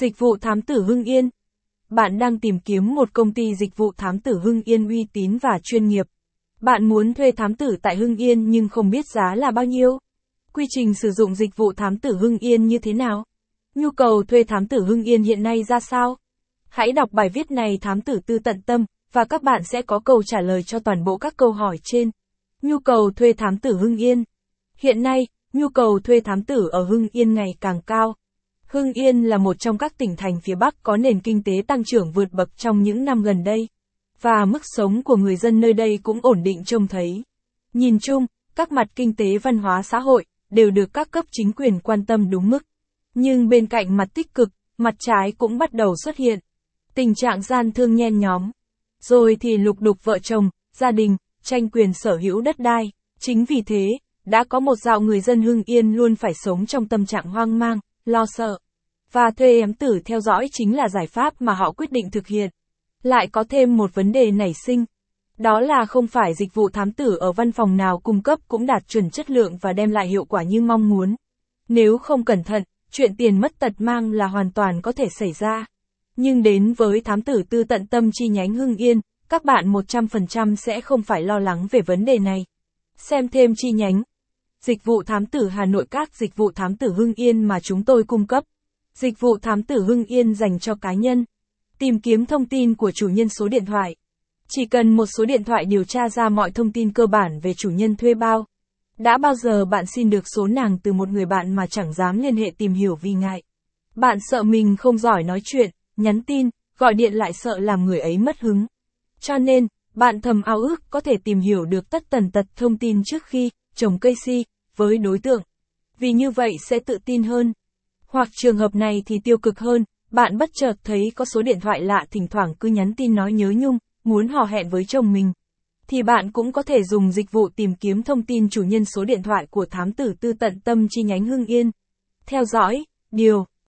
Dịch vụ thám tử Hưng Yên. Bạn đang tìm kiếm một công ty dịch vụ thám tử Hưng Yên uy tín và chuyên nghiệp. Bạn muốn thuê thám tử tại Hưng Yên nhưng không biết giá là bao nhiêu. Quy trình sử dụng dịch vụ thám tử Hưng Yên như thế nào? Nhu cầu thuê thám tử Hưng Yên hiện nay ra sao? Hãy đọc bài viết này thám tử tư tận tâm, và các bạn sẽ có câu trả lời cho toàn bộ các câu hỏi trên. Nhu cầu thuê thám tử Hưng Yên Hiện nay, nhu cầu thuê thám tử ở Hưng Yên ngày càng cao. Hưng Yên là một trong các tỉnh thành phía Bắc có nền kinh tế tăng trưởng vượt bậc trong những năm gần đây. Và mức sống của người dân nơi đây cũng ổn định trông thấy. Nhìn chung, các mặt kinh tế văn hóa xã hội đều được các cấp chính quyền quan tâm đúng mức. Nhưng bên cạnh mặt tích cực, mặt trái cũng bắt đầu xuất hiện. Tình trạng gian thương nhen nhóm. Rồi thì lục đục vợ chồng, gia đình, tranh quyền sở hữu đất đai. Chính vì thế, đã có một dạo người dân Hưng Yên luôn phải sống trong tâm trạng hoang mang, lo sợ. Và thuê ém tử theo dõi chính là giải pháp mà họ quyết định thực hiện. Lại có thêm một vấn đề nảy sinh. Đó là không phải dịch vụ thám tử ở văn phòng nào cung cấp cũng đạt chuẩn chất lượng và đem lại hiệu quả như mong muốn. Nếu không cẩn thận, chuyện tiền mất tật mang là hoàn toàn có thể xảy ra. Nhưng đến với thám tử tư tận tâm chi nhánh Hưng Yên, các bạn 100% sẽ không phải lo lắng về vấn đề này. Xem thêm chi nhánh. Dịch vụ thám tử Hà Nội các dịch vụ thám tử Hưng Yên mà chúng tôi cung cấp. Dịch vụ thám tử Hưng Yên dành cho cá nhân. Tìm kiếm thông tin của chủ nhân số điện thoại. Chỉ cần một số điện thoại điều tra ra mọi thông tin cơ bản về chủ nhân thuê bao. Đã bao giờ bạn xin được số nàng từ một người bạn mà chẳng dám liên hệ tìm hiểu vì ngại? Bạn sợ mình không giỏi nói chuyện, nhắn tin, gọi điện lại sợ làm người ấy mất hứng. Cho nên, bạn thầm ao ước có thể tìm hiểu được tất tần tật thông tin trước khi trồng cây si với đối tượng. Vì như vậy sẽ tự tin hơn. Hoặc trường hợp này thì tiêu cực hơn, bạn bất chợt thấy có số điện thoại lạ thỉnh thoảng cứ nhắn tin nói nhớ nhung, muốn hò hẹn với chồng mình. Thì bạn cũng có thể dùng dịch vụ tìm kiếm thông tin chủ nhân số điện thoại của thám tử tư tận tâm chi nhánh Hưng Yên. Theo dõi, điều,